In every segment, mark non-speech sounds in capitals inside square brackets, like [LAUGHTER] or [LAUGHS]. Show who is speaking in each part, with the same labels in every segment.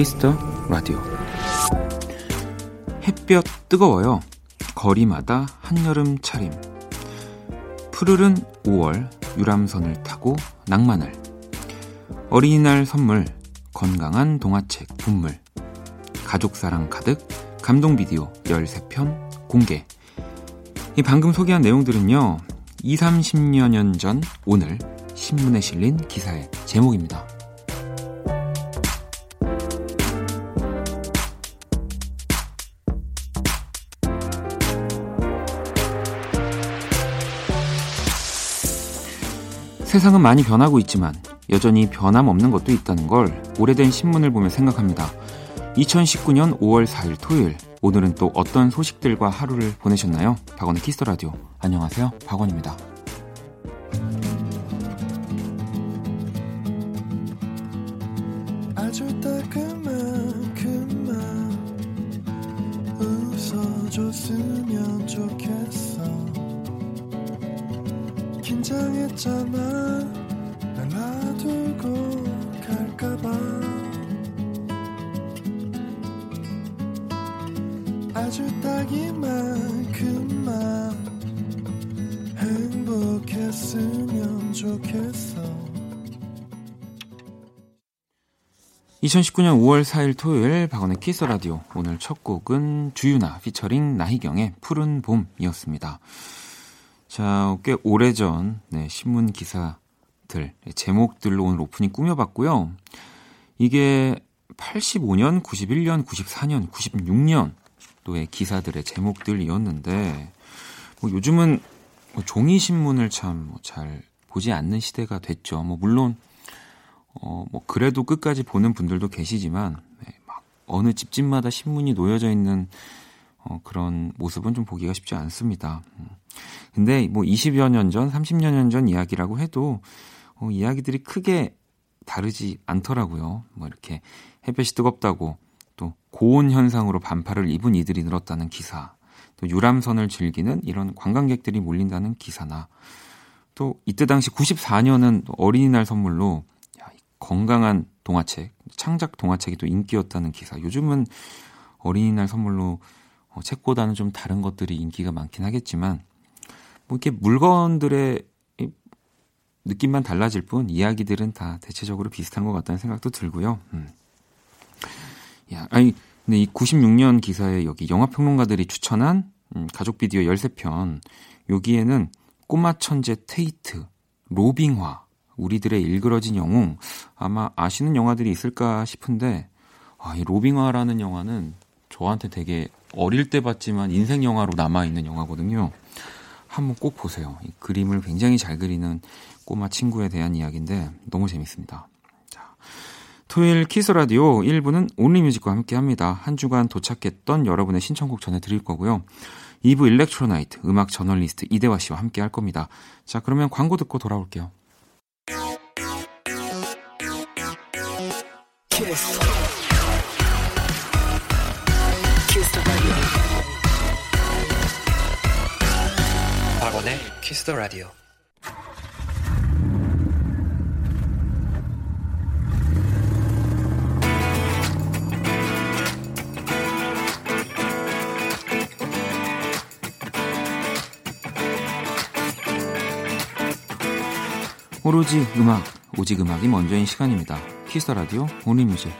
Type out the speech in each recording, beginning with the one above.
Speaker 1: 키스 더 라디오 햇볕 뜨거워요. 거리마다 한여름 차림. 푸르른 5월 유람선을 타고 낭만을. 어린이날 선물 건강한 동화책 봇물. 가족사랑 가득 감동 비디오 13편 공개. 이 방금 소개한 내용들은요. 2, 30여 년 전 오늘 신문에 실린 기사의 제목입니다. 세상은 많이 변하고 있지만 여전히 변함없는 것도 있다는 걸 오래된 신문을 보며 생각합니다. 2019년 5월 4일 토요일 오늘은 또 어떤 소식들과 하루를 보내셨나요? 박원의 키스 더 라디오. 안녕하세요. 박원입니다. 긴장했잖아. 날 놔두고 갈까봐. 아주 딱 이만큼만 행복했으면 좋겠어. 2019년 5월 4일 토요일 박원의 키스 라디오. 오늘 첫 곡은 주유나 피처링 나희경의 푸른 봄이었습니다. 자, 꽤 오래전 네, 신문 기사들 제목들로 오늘 오프닝 꾸며봤고요. 이게 85년, 91년, 94년, 96년 또의 기사들의 제목들이었는데 뭐 요즘은 뭐 종이 신문을 참잘 뭐 보지 않는 시대가 됐죠. 뭐 물론 어 뭐 그래도 끝까지 보는 분들도 계시지만 네, 막 어느 집집마다 신문이 놓여져 있는 어 그런 모습은 좀 보기가 쉽지 않습니다. 음. 근데 뭐 20여 년 전, 30여 년 전 이야기라고 해도 어 이야기들이 크게 다르지 않더라고요. 뭐 이렇게 햇볕이 뜨겁다고 또 고온 현상으로 반팔을 입은 이들이 늘었다는 기사, 또 유람선을 즐기는 이런 관광객들이 몰린다는 기사나 또 이때 당시 94년은 어린이날 선물로 야, 건강한 동화책, 창작 동화책이 또 인기였다는 기사. 요즘은 어린이날 선물로 어, 책보다는 좀 다른 것들이 인기가 많긴 하겠지만 뭐 이렇게 물건들의 느낌만 달라질 뿐 이야기들은 다 대체적으로 비슷한 것 같다는 생각도 들고요. 음. 야, 아니, 근데 이 96년 기사에 여기 영화 평론가들이 추천한 음, 가족 비디오 13편. 여기에는 꼬마 천재 테이트, 로빙화, 우리들의 일그러진 영웅. 아마 아시는 영화들이 있을까 싶은데, 아, 이 로빙화라는 영화는 저한테 되게 어릴 때 봤지만 인생 영화로 남아있는 영화거든요. 한번 꼭 보세요. 이 그림을 굉장히 잘 그리는 꼬마 친구에 대한 이야기인데 너무 재밌습니다. 토요일 키스 라디오 1부는 Only Music과 함께 합니다. 한 주간 도착했던 여러분의 신청곡 전해드릴 거고요. 2부 Electro Night 음악 저널리스트 이대화 씨와 함께 할 겁니다. 자, 그러면 광고 듣고 돌아올게요. 키스 키스 더 라디오. 오로지 음악, 오직 음악이 먼저인 시간입니다. 키스 라디오 Only Music.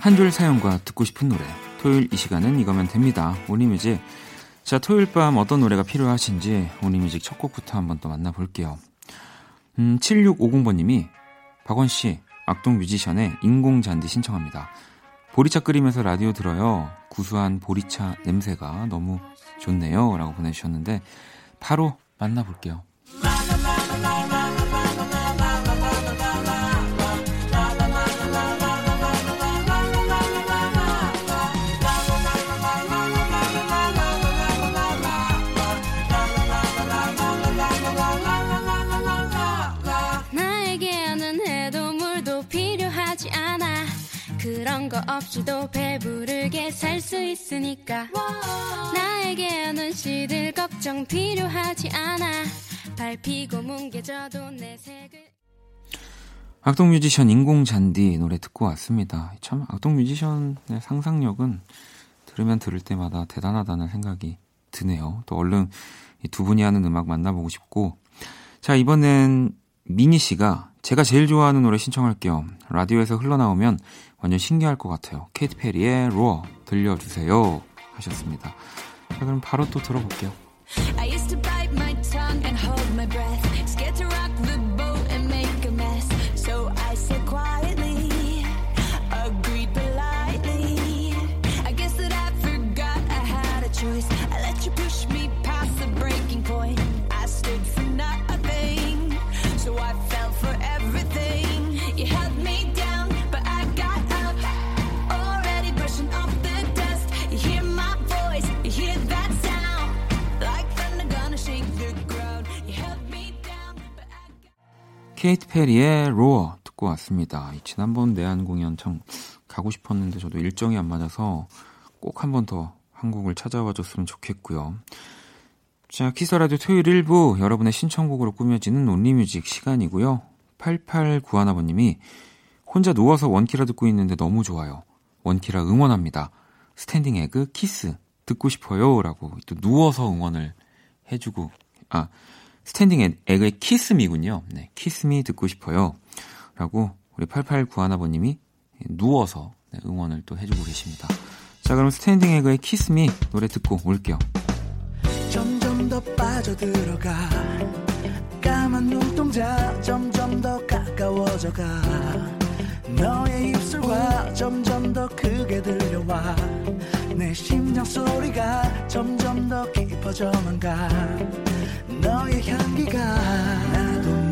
Speaker 1: 한 줄 사연과 듣고 싶은 노래. 토요일 이 시간은 이거면 됩니다. Only Music. 자, 토요일 밤 어떤 노래가 필요하신지 Only Music 첫 곡부터 한번 또 만나볼게요. 음, 7650번님이 박원 씨, 악동 뮤지션의 인공잔디 신청합니다. 보리차 끓이면서 라디오 들어요. 구수한 보리차 냄새가 너무 좋네요. 라고 보내주셨는데, 바로 만나볼게요. 거 없이도 배부르게 살 수 있으니까 나에게는 시들 걱정 필요하지 않아 밟히고 뭉개져도 내 색을 악동 뮤지션 인공잔디 노래 듣고 왔습니다. 참 악동 뮤지션의 상상력은 들으면 들을 때마다 대단하다는 생각이 드네요. 또 얼른 이 두 분이 하는 음악 만나보고 싶고 자 이번엔 미니 씨가 제가 제일 좋아하는 노래 신청할게요. 라디오에서 흘러나오면 완전 신기할 것 같아요. 케이트 페리의 로어 들려주세요 하셨습니다. 자 그럼 바로 또 들어볼게요. 케이트 페리의 Roar 듣고 왔습니다. 지난번 내한 공연 참 가고 싶었는데 저도 일정이 안 맞아서 꼭 한 번 더 한국을 찾아와 줬으면 좋겠고요. 자, 키스라디오 토요일 1부 여러분의 신청곡으로 꾸며지는 Only Music 시간이고요. 8891번님이 혼자 누워서 원키라 듣고 있는데 너무 좋아요. 원키라 응원합니다. 스탠딩 에그 키스 듣고 싶어요. 라고 또 누워서 응원을 해주고, 아, 스탠딩 에그의 Kiss Me군요. 네, Kiss Me 듣고 싶어요. 라고 우리 8891번님이 누워서 네, 응원을 또 해주고 계십니다. 자, 그럼 스탠딩 에그의 Kiss Me 노래 듣고 올게요. 점점 더 빠져들어가 까만 눈동자 점점 더 가까워져가 너의 입술과 점점 더 크게 들려와 내 심장 소리가 점점 더 깊어져만 가 너의 향기가 나도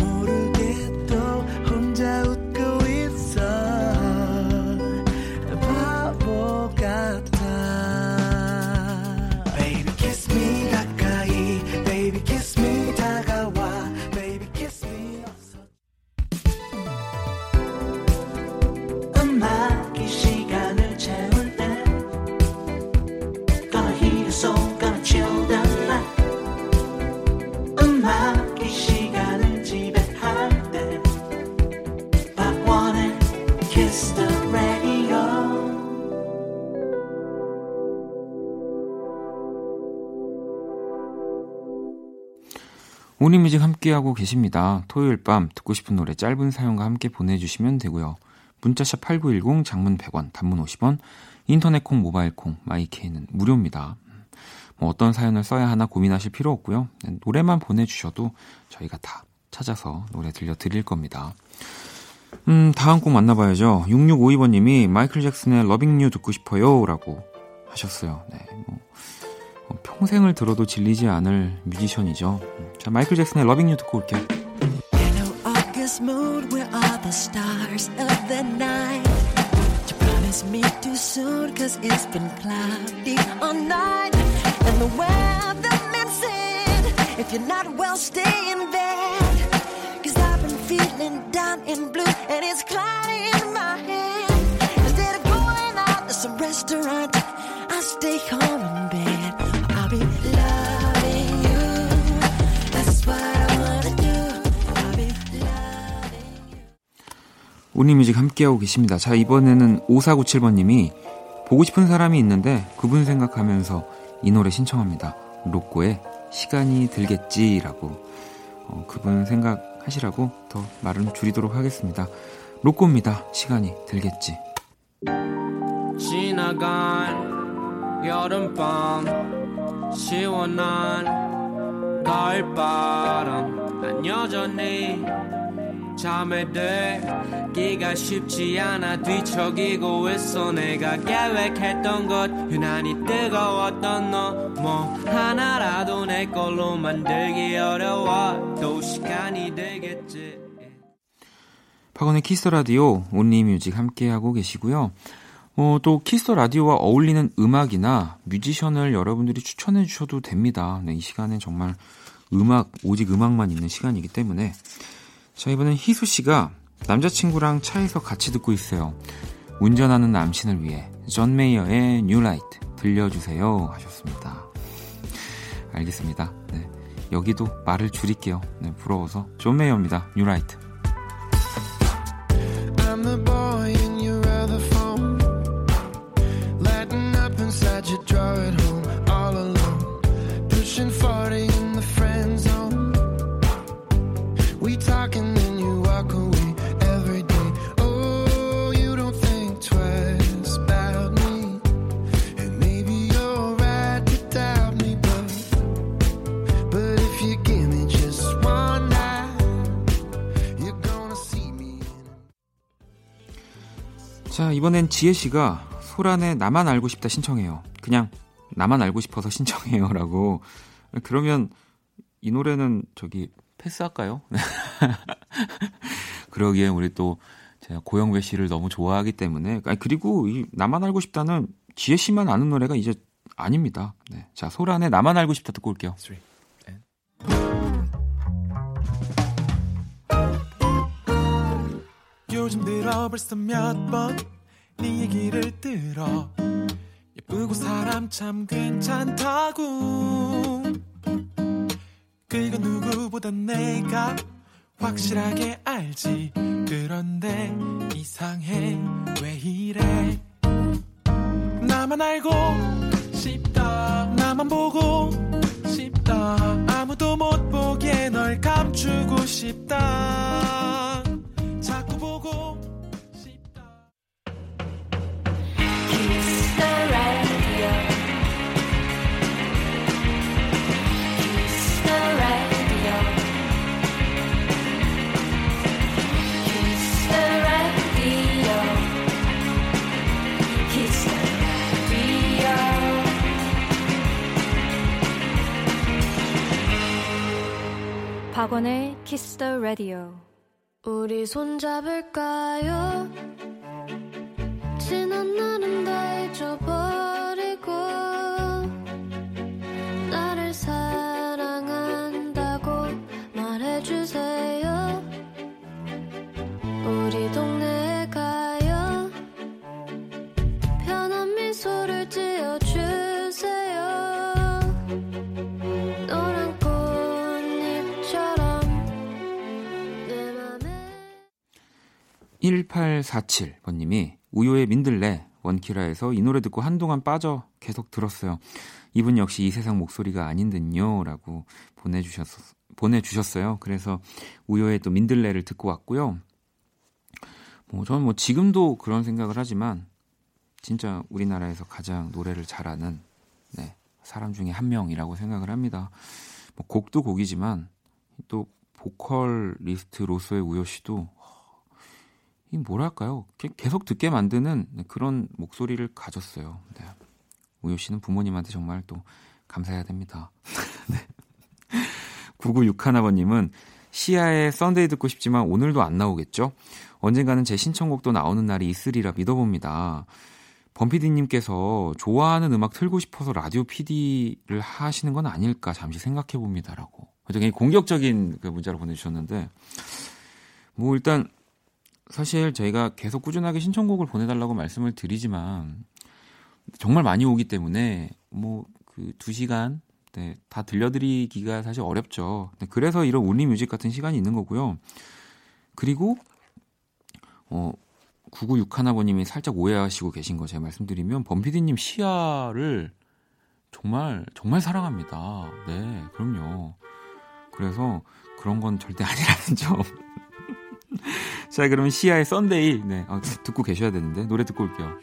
Speaker 1: Only Music 함께하고 계십니다. 토요일 밤 듣고 싶은 노래 짧은 사연과 함께 보내주시면 되고요. 문자샵 8910 장문 100원, 단문 50원, 인터넷 콩, 모바일 콩, 마이케이는 무료입니다. 뭐 어떤 사연을 써야 하나 고민하실 필요 없고요. 노래만 보내주셔도 저희가 다 찾아서 노래 들려드릴 겁니다. 음, 다음 곡 만나봐야죠. 6652번님이 마이클 잭슨의 Loving You 듣고 싶어요. 라고 하셨어요. 네, 뭐, 뭐 평생을 들어도 질리지 않을 뮤지션이죠. 자, 마이클 잭슨의 러빙 유 듣고 올게요. August mood, where are the stars of the night? You promise me too soon, cause it's been cloudy all night. And the weatherman said, if you're not well, stay in bed. Cause I've been feeling down and blue, and it's cloudy in my head. Instead of going out to some restaurant, I stay home 온리뮤직 함께하고 계십니다. 자, 이번에는 5497번님이 보고 싶은 사람이 있는데 그분 생각하면서 이 노래 신청합니다. 로꼬의 시간이 들겠지라고 어, 그분 생각하시라고 더 말은 줄이도록 하겠습니다. 로꼬입니다. 시간이 들겠지.
Speaker 2: 지나간 여름밤 시원한 가을바람 난 여전히 잠에 들기가 쉽지 않아 뒤척이고 있어 내가 계획했던 것 유난히 뜨거웠던 너 뭐 하나라도 내 걸로 만들기 어려워 또 시간이 되겠지
Speaker 1: 박원의 키스 라디오 Only Music 함께 하고 계시고요. 어, 또 키스 라디오와 어울리는 음악이나 뮤지션을 여러분들이 추천해 주셔도 됩니다. 네, 이 시간은 정말 음악 오직 음악만 있는 시간이기 때문에 자 이번엔 희수 씨가 남자친구랑 차에서 같이 듣고 있어요. 운전하는 남친을 위해 존 메이어의 New Light 들려주세요 하셨습니다. 알겠습니다. 네. 여기도 말을 줄일게요. 네, 부러워서. 존 메이어입니다. New Light. 이번엔 지혜 씨가 소란에 나만 알고 싶다 신청해요. 그냥 나만 알고 싶어서 신청해요. 라고. 그러면 이 노래는 저기 패스할까요? [LAUGHS] 그러기에 우리 또 제가 고영배 씨를 너무 좋아하기 때문에. 그리고 이 나만 알고 싶다는 지혜 씨만 아는 노래가 이제 아닙니다. 네. 자, 소란에 나만 알고 싶다 듣고 올게요. 요즘 들어 벌써 몇번 네 얘기를 들어. 예쁘고 사람 참 괜찮다고. 그건 누구보다 내가 확실하게 알지. 그런데 이상해. 왜 이래? 나만 알고 싶다. 나만 보고 싶다. 아무도 못 보게 널 감추고 싶다 Radio
Speaker 3: 우리 손잡을까요? 지난 날은
Speaker 1: 1847번님이 우효의 민들레 원키라에서 이 노래 듣고 한동안 빠져 계속 들었어요. 이분 역시 이 세상 목소리가 아닌 듯요. 라고 보내주셨, 보내주셨어요. 그래서 우효의 또 민들레를 듣고 왔고요. 뭐, 저는 뭐 지금도 그런 생각을 하지만 진짜 우리나라에서 가장 노래를 잘하는 네, 사람 중에 한 명이라고 생각을 합니다. 뭐 곡도 곡이지만 또 보컬리스트로서의 우효 씨도 이 뭐랄까요? 게- 계속 듣게 만드는 그런 목소리를 가졌어요. 네. 우효 씨는 부모님한테 정말 또 감사해야 됩니다. [LAUGHS] 네. 9961번님은 시아의 Sunday 듣고 싶지만 오늘도 안 나오겠죠? 언젠가는 제 신청곡도 나오는 날이 있으리라 믿어봅니다. 범피디님께서 좋아하는 음악 틀고 싶어서 라디오 PD를 하시는 건 아닐까 잠시 생각해 봅니다라고. 굉장히 공격적인 그 문자를 보내주셨는데, 뭐 일단 사실 저희가 계속 꾸준하게 신청곡을 보내달라고 말씀을 드리지만 정말 많이 오기 때문에 뭐 그 두 시간 네, 다 들려드리기가 사실 어렵죠. 네, 그래서 이런 온리뮤직 같은 시간이 있는 거고요. 그리고 어 9961번님이 살짝 오해하시고 계신 거 제가 말씀드리면 범피디님 시야를 정말 정말 사랑합니다. 네, 그럼요. 그래서 그런 건 절대 [LAUGHS] 아니라는 점. 자, 그러면 시아의 썬데이 네, 아, 듣고 계셔야 되는데 노래 듣고 올게요.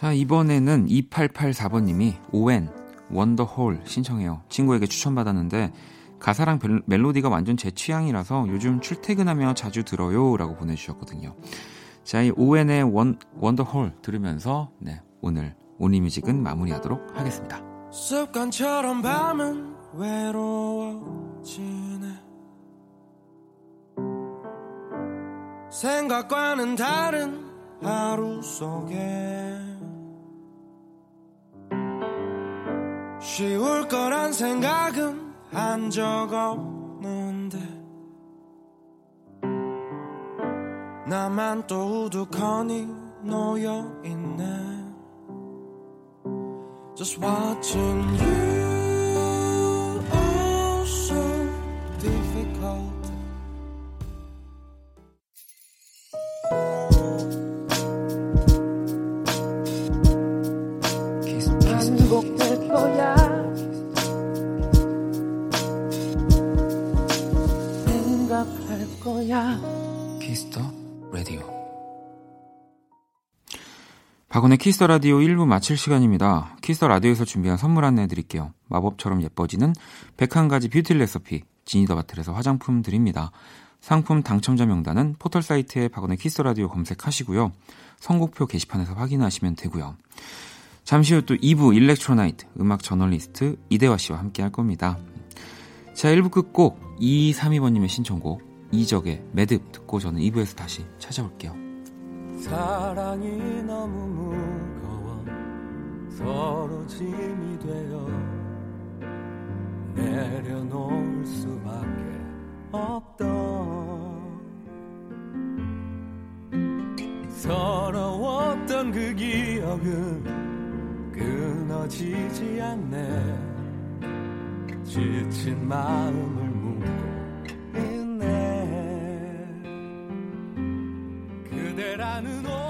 Speaker 1: 자, 이번에는 2884번님이 오웬 원더홀 신청해요. 친구에게 추천받았는데 가사랑 벨- 멜로디가 완전 제 취향이라서 요즘 출퇴근하며 자주 들어요. 라고 보내주셨거든요. 자, 이 오웬의 원, 원더홀 들으면서 네, 오늘 온리 뮤직은 마무리하도록 하겠습니다.
Speaker 2: 습관처럼 밤은 외로워지네 생각과는 다른 하루 속에 쉬울 거란 생각은 한 적 없는데. 나만 또 우두커니 놓여 있네. Just watching you. Oh so
Speaker 3: 거야
Speaker 1: 키스 더 라디오. 박원의 키스 더 라디오 1부 마칠 시간입니다. 키스 더 라디오에서 준비한 선물 안내해 드릴게요. 마법처럼 예뻐지는 101가지 뷰티 레시피 지니더바틀에서 화장품 드립니다. 상품 당첨자 명단은 포털 사이트에 박원의 키스 더 라디오 검색하시고요. 선곡표 게시판에서 확인하시면 되고요. 잠시 후 또 2부 Electro Night 음악 저널리스트 이대화 씨와 함께 할 겁니다. 자, 1부 끝곡 2232번님의 신청곡 이적의 매듭 듣고 저는 2부에서 다시 찾아올게요.
Speaker 2: 사랑이 너무 무거워 서로 짐이 되어 내려놓을 수밖에 없던 서러웠던 그 기억은 끊어지지 않네 지친 마음을 그대라는 오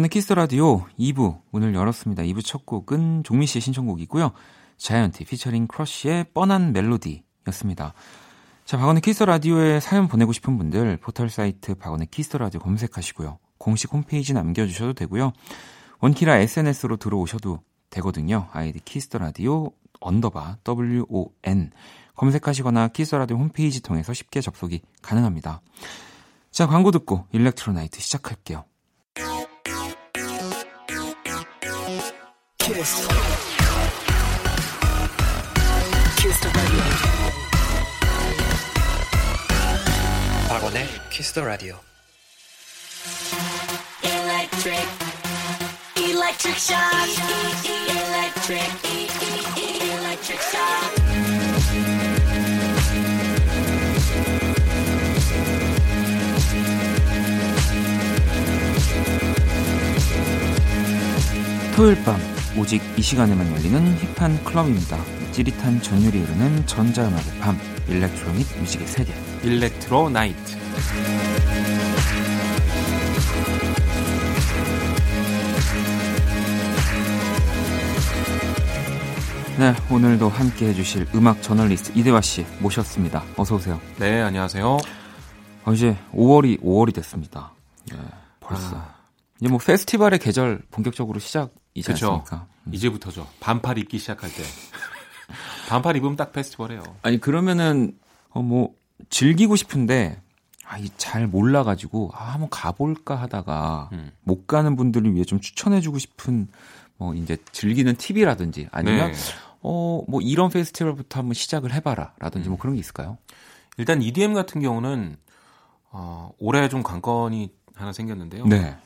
Speaker 4: 박원의
Speaker 1: 키스 라디오 2부 오늘 열었습니다. 2부 첫 곡은 종민 씨의 신청곡이고요. 자이언티 피처링 크러쉬의 뻔한 멜로디였습니다. 자, 박원의 키스 라디오에 사연 보내고 싶은 분들 포털 사이트 박원의 키스 라디오 검색하시고요. 공식 홈페이지 남겨 주셔도 되고요. 원키라 SNS로 들어오셔도 되거든요. 아이디 키스 라디오 underbar WON 검색하시거나 키스 라디오 홈페이지 통해서 쉽게 접속이 가능합니다. 자, 광고 듣고 일렉트로나이트 시작할게요.
Speaker 4: Kiss. Kiss the radio. 박원의 Kiss the Radio.
Speaker 3: Electric Electric shock Electric Electric shock
Speaker 1: 토요일 밤 오직 이 시간에만 열리는 힙한 클럽입니다. 찌릿한 전율이 흐르는 전자음악의 밤 일렉트로닉 뮤직의 세계
Speaker 5: 일렉트로 나이트.
Speaker 1: 네 오늘도 함께 해주실 음악 저널리스트 이대화 씨 모셨습니다. 어서 오세요.
Speaker 5: 네, 안녕하세요.
Speaker 1: 어, 이제 5월이 5월이 됐습니다. 네, 벌써
Speaker 5: 아.
Speaker 1: 이제 뭐 페스티벌의 계절 본격적으로 시작이지 않습니까? 음.
Speaker 5: 이제부터죠. 반팔 입기 시작할 때. [LAUGHS] 반팔 입으면 딱 페스티벌이에요.
Speaker 1: 아니 그러면은 어 뭐 즐기고 싶은데 아, 이잘 몰라 가지고 아, 한번 가 볼까 하다가
Speaker 5: 음.
Speaker 1: 못 가는 분들을 위해 좀 추천해 주고 싶은 뭐 이제 즐기는 팁이라든지 아니면
Speaker 5: 네.
Speaker 1: 어뭐 이런 페스티벌부터 한번 시작을 해 봐라라든지
Speaker 5: 음.
Speaker 1: 뭐 그런 게 있을까요?
Speaker 5: 일단 EDM 같은 경우는 어, 올해 좀 관건이 하나 생겼는데요.
Speaker 1: 네,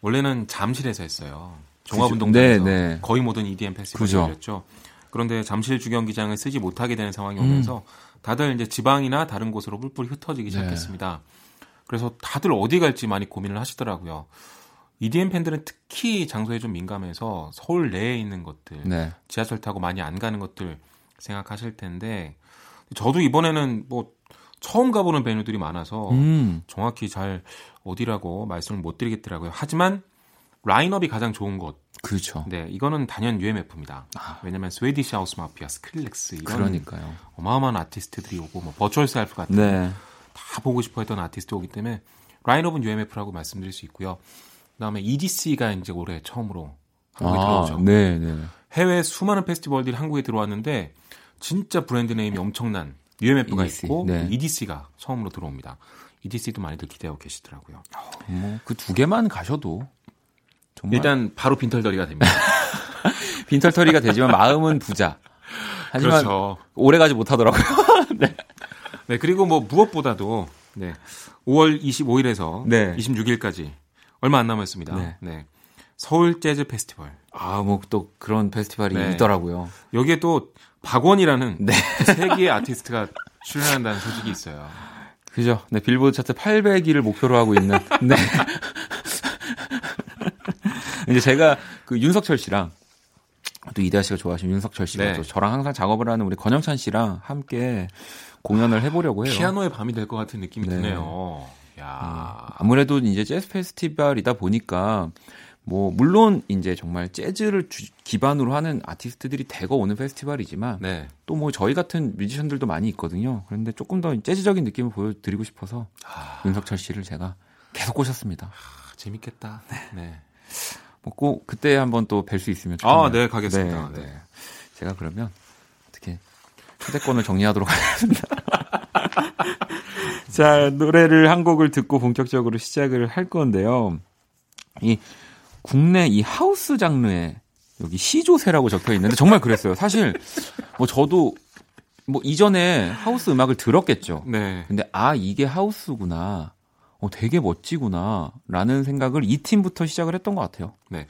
Speaker 5: 원래는 잠실에서 했어요. 종합운동장에서
Speaker 1: 네, 네.
Speaker 5: 거의 모든 EDM 페스티벌이. 열렸죠. 그런데 잠실 주경기장을 쓰지 못하게 되는 상황이
Speaker 1: 음.
Speaker 5: 오면서 다들 이제 지방이나 다른 곳으로 뿔뿔이 흩어지기
Speaker 1: 네.
Speaker 5: 시작했습니다. 그래서 다들 어디 갈지 많이 고민을 하시더라고요. EDM 팬들은 특히 장소에 좀 민감해서 서울 내에 있는 것들,
Speaker 1: 네.
Speaker 5: 지하철 타고 많이 안 가는 것들 생각하실 텐데 저도 이번에는 뭐 처음 가보는 venue들이 많아서
Speaker 1: 음.
Speaker 5: 정확히 잘 어디라고 말씀을 못 드리겠더라고요. 하지만 라인업이 가장 좋은 곳.
Speaker 1: 그렇죠.
Speaker 5: 네, 이거는 단연 UMF입니다. 왜냐면 Swedish House Mafia, Skrillex 이런
Speaker 1: 그러니까요.
Speaker 5: 어마어마한 아티스트들이 오고 뭐 Virtual Self 같은
Speaker 1: 네.
Speaker 5: 다 보고 싶어 했던 아티스트 오기 때문에 라인업은 UMF라고 말씀드릴 수 있고요. 그다음에 EDC가 이제 올해 처음으로 한국에 들어오죠.
Speaker 1: 네, 네.
Speaker 5: 해외 수많은 페스티벌들이 한국에 들어왔는데 진짜 브랜드 네임이 엄청난 UMF가
Speaker 1: EDC,
Speaker 5: 있고
Speaker 1: 네.
Speaker 5: EDC가 처음으로 들어옵니다. EDC도 많이들 기대하고 계시더라고요.
Speaker 1: 뭐그 두 개만 가셔도 정말
Speaker 5: 일단 바로 빈털터리가 됩니다. [LAUGHS]
Speaker 1: 빈털터리가 되지만 마음은 부자. 하지만
Speaker 5: 그렇죠.
Speaker 1: 오래 가지 못하더라고요. [LAUGHS]
Speaker 5: 네, 그리고 뭐 무엇보다도 네. 5월 25일에서
Speaker 1: 네.
Speaker 5: 26일까지 얼마 안 남았습니다.
Speaker 1: 네.
Speaker 5: 네. 서울 재즈 페스티벌.
Speaker 1: 아, 뭐 또 그런 페스티벌이
Speaker 5: 네.
Speaker 1: 있더라고요.
Speaker 5: 여기에 또 박원이라는
Speaker 1: 네.
Speaker 5: 세계의 아티스트가 출연한다는 소식이 있어요.
Speaker 1: 그죠? 네, 빌보드 차트 800위를 목표로 하고 있는. 네. [LAUGHS] 이제 제가 그 윤석철 씨랑 또 이대하 씨가 좋아하시는 윤석철 씨가
Speaker 5: 네.
Speaker 1: 또 저랑 항상 작업을 하는 우리 권영찬 씨랑 함께 공연을 해보려고 해요.
Speaker 5: 피아노의 밤이 될 것 같은 느낌이
Speaker 1: 네.
Speaker 5: 드네요. 야.
Speaker 1: 아무래도 이제 재즈 페스티벌이다 보니까 뭐 물론 이제 정말 재즈를 주- 기반으로 하는 아티스트들이 대거 오는 페스티벌이지만
Speaker 5: 네.
Speaker 1: 또뭐 저희 같은 뮤지션들도 많이 있거든요. 그런데 조금 더 재즈적인 느낌을 보여드리고 싶어서
Speaker 5: 아,
Speaker 1: 윤석철 씨를 제가 계속 꼬셨습니다.
Speaker 5: 재밌겠다. 네.
Speaker 1: 뭐꼭 그때 한번 또 뵐 수 있으면 좋겠네요.
Speaker 5: 아, 네, 가겠습니다.
Speaker 1: 네,
Speaker 5: 네.
Speaker 1: 네. 제가 그러면 어떻게 초대권을 정리하도록 하겠습니다. [LAUGHS] 자, 노래를 한 곡을 듣고 본격적으로 시작을 할 건데요. 이 국내 이 하우스 장르에 여기 시조세라고 적혀 있는데 정말 그랬어요. 사실 뭐 저도 뭐 이전에 하우스 음악을 들었겠죠.
Speaker 5: 네.
Speaker 1: 근데 아 이게 하우스구나. 어 되게 멋지구나라는 생각을 이 팀부터 시작을 했던 것 같아요.
Speaker 5: 네.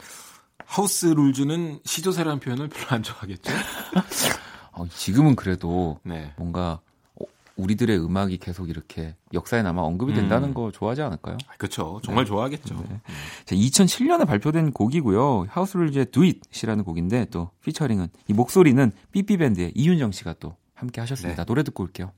Speaker 5: 하우스 룰즈는 시조세라는 표현을 별로 안 좋아하겠죠? [LAUGHS]
Speaker 1: 어, 지금은 그래도
Speaker 5: 네.
Speaker 1: 뭔가 어, 우리들의 음악이 계속 이렇게 역사에 남아 언급이 된다는
Speaker 5: 음.
Speaker 1: 거 좋아하지 않을까요?
Speaker 5: 그렇죠. 정말 좋아하겠죠.
Speaker 1: 네. 자, 2007년에 발표된 곡이고요. 하우스룰즈의 Do It이라는 곡인데 또 피처링은 이 목소리는 삐삐 밴드의 이윤정 씨가 또 함께 하셨습니다.
Speaker 5: 네.
Speaker 1: 노래 듣고 올게요.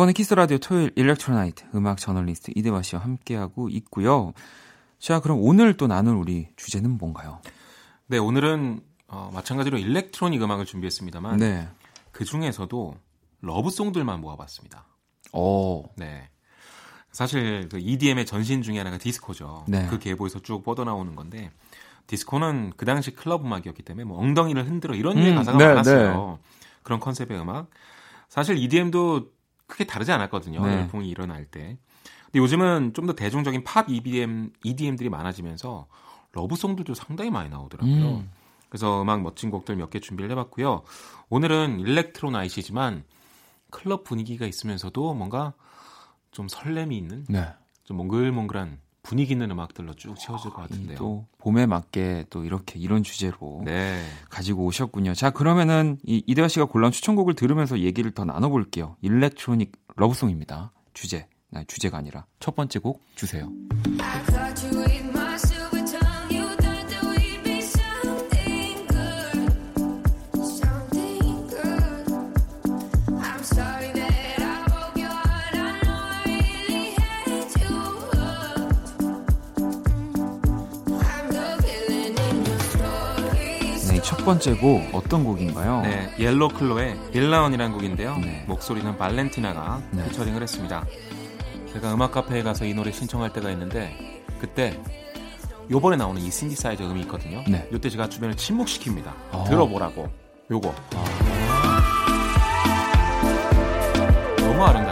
Speaker 1: 박원의 Kiss the Radio 토요일 Electro Night 음악 저널리스트 이대화 씨와 함께하고 있고요. 자, 그럼 오늘 또 나눌 우리 주제는 뭔가요?
Speaker 5: 네, 오늘은 어, 마찬가지로 electronic 음악을 준비했습니다만
Speaker 1: 네.
Speaker 5: 그 중에서도 love song들만 모아봤습니다.
Speaker 1: 어,
Speaker 5: 네. 사실 그 EDM의 전신 중에 하나가 디스코죠.
Speaker 1: 네.
Speaker 5: 그 계보에서 쭉 뻗어나오는 건데 디스코는 그 당시 클럽 음악이었기 때문에 뭐 엉덩이를 흔들어 이런 류의
Speaker 1: 음,
Speaker 5: 가사가
Speaker 1: 네,
Speaker 5: 많았어요. 그런 컨셉의 음악. 사실 EDM도 크게 다르지 않았거든요.
Speaker 1: 네.
Speaker 5: 열풍이 일어날 때. 근데 요즘은 좀 더 대중적인 팝 EDM, EDM들이 많아지면서 러브송들도 상당히 많이 나오더라고요.
Speaker 1: 음.
Speaker 5: 그래서 음악 멋진 곡들 몇 개 준비를 해봤고요. 오늘은 일렉트로 나이시지만 클럽 분위기가 있으면서도 뭔가 좀 설렘이 있는
Speaker 1: 네.
Speaker 5: 좀 몽글몽글한 분위기 있는 음악들로 쭉 채워질
Speaker 1: 것이
Speaker 5: 같은데요.
Speaker 1: 또 봄에 맞게 또 이렇게 이런 주제로
Speaker 5: 네.
Speaker 1: 가지고 오셨군요. 자, 그러면은 이 이대화 씨가 골라온 추천곡을 들으면서 얘기를 더 나눠볼게요. 일렉트로닉 러브송입니다. 주제, 나 주제가 아니라 첫 번째 곡 주세요. 번째 곡 어떤 곡인가요?
Speaker 5: 네, Yellow Claw의 Villain이라는 곡인데요.
Speaker 1: 네.
Speaker 5: 목소리는 Valentina가
Speaker 1: 네.
Speaker 5: 피처링을 했습니다. 제가 음악 카페에 가서 이 노래 신청할 때가 있는데 그때 요번에 나오는 이 신디사이저 음이 있거든요.
Speaker 1: 네.
Speaker 5: 요때 제가 주변을 침묵시킵니다.
Speaker 1: 어.
Speaker 5: 들어보라고. 요거. 너무 아름답잖아요.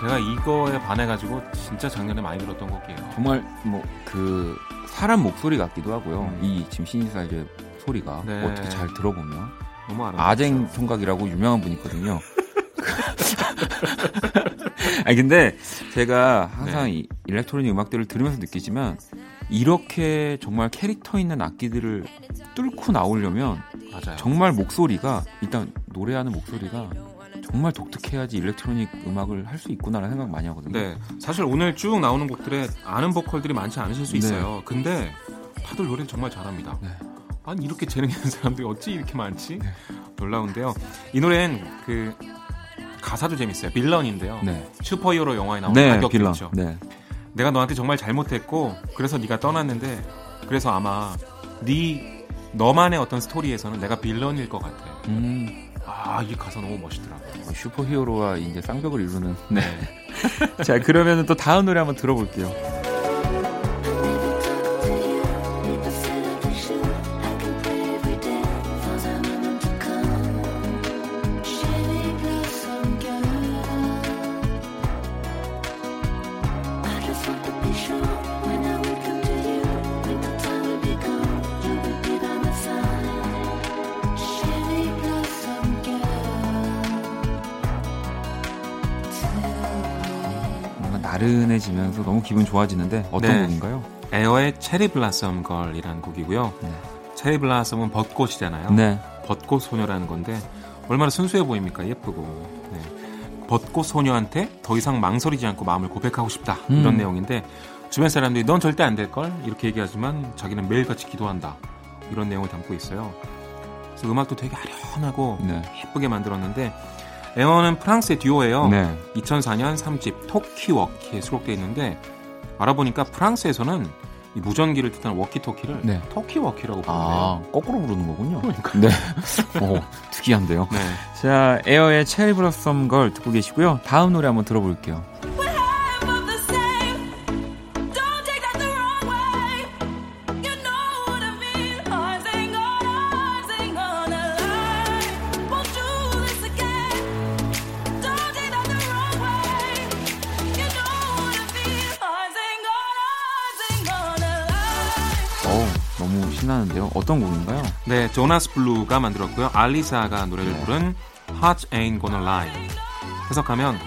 Speaker 5: 제가 이거에 반해가지고 진짜 작년에 많이 들었던 곡이에요.
Speaker 1: 정말 뭐 그 사람 목소리 같기도 하고요.
Speaker 5: 음.
Speaker 1: 이 지금 신디사이저 소리가
Speaker 5: 네.
Speaker 1: 어떻게 잘 들어보면
Speaker 5: 너무 아름답죠.
Speaker 1: 아쟁 총각이라고 유명한 분이 있거든요. [LAUGHS] 아니 근데 제가 항상
Speaker 5: 네.
Speaker 1: 이 electronic 음악들을 들으면서 느끼지만 이렇게 정말 캐릭터 있는 악기들을 뚫고 나오려면
Speaker 5: 맞아요.
Speaker 1: 정말 목소리가 일단 노래하는 목소리가 정말 독특해야지 electronic 음악을 할 수 있구나라는 생각 많이 하거든요.
Speaker 5: 네, 사실 오늘 쭉 나오는 곡들에 아는 보컬들이 많지 않으실 수
Speaker 1: 네.
Speaker 5: 있어요. 근데 다들 노래를 정말 잘합니다.
Speaker 1: 네.
Speaker 5: 아니 이렇게 재능 있는 사람들이 어찌 이렇게 많지? 놀라운데요. 이 노래는 그 가사도 재밌어요. 빌런인데요.
Speaker 1: 네.
Speaker 5: 슈퍼히어로 영화에 나오는
Speaker 1: 네,
Speaker 5: 악역
Speaker 1: 빌런.
Speaker 5: 있죠.
Speaker 1: 네.
Speaker 5: 내가 너한테 정말 잘못했고 그래서 네가 떠났는데 그래서 아마 네 너만의 어떤 스토리에서는 내가 빌런일 것 같아.
Speaker 1: 음,
Speaker 5: 아, 이 가사 너무 멋있더라고요.
Speaker 1: 어, 슈퍼히어로와 이제 쌍벽을 이루는.
Speaker 5: 네. [LAUGHS]
Speaker 1: 자, 그러면 또 다음 노래 한번 들어볼게요. 나른해지면서 너무 기분 좋아지는데 어떤
Speaker 5: 네.
Speaker 1: 곡인가요?
Speaker 5: Air의 Cherry Blossom Girl이라는 곡이고요.
Speaker 1: 네.
Speaker 5: cherry blossom은 벚꽃이잖아요.
Speaker 1: 네.
Speaker 5: 벚꽃 소녀라는 건데 얼마나 순수해 보입니까? 예쁘고. 네. 벚꽃 소녀한테 더 이상 망설이지 않고 마음을 고백하고 싶다.
Speaker 1: 음.
Speaker 5: 이런 내용인데 주변 사람들이 넌 절대 안 될 걸 이렇게 얘기하지만 자기는 매일같이 기도한다. 이런 내용을 담고 있어요. 그래서 음악도 되게 아련하고
Speaker 1: 네.
Speaker 5: 예쁘게 만들었는데 에어는 프랑스의 듀오예요.
Speaker 1: 네.
Speaker 5: 2004년 3집 토키워키에 수록되어 있는데 알아보니까 프랑스에서는 이 무전기를 뜻하는 워키토키를
Speaker 1: 네.
Speaker 5: 토키워키라고 부르네요.
Speaker 1: 아, 거꾸로 부르는 거군요. 네. [LAUGHS] 어, 특이한데요.
Speaker 5: 네.
Speaker 1: 자, Air의 Cherry Blossom Girl 듣고 계시고요. 다음 노래 한번 들어볼게요. 어떤 곡인가요?
Speaker 5: 네, Jonas Blue가 만들었고요. Arlissa가 노래를
Speaker 1: 네.
Speaker 5: 부른 Hearts Ain't Gonna Lie. 해석하면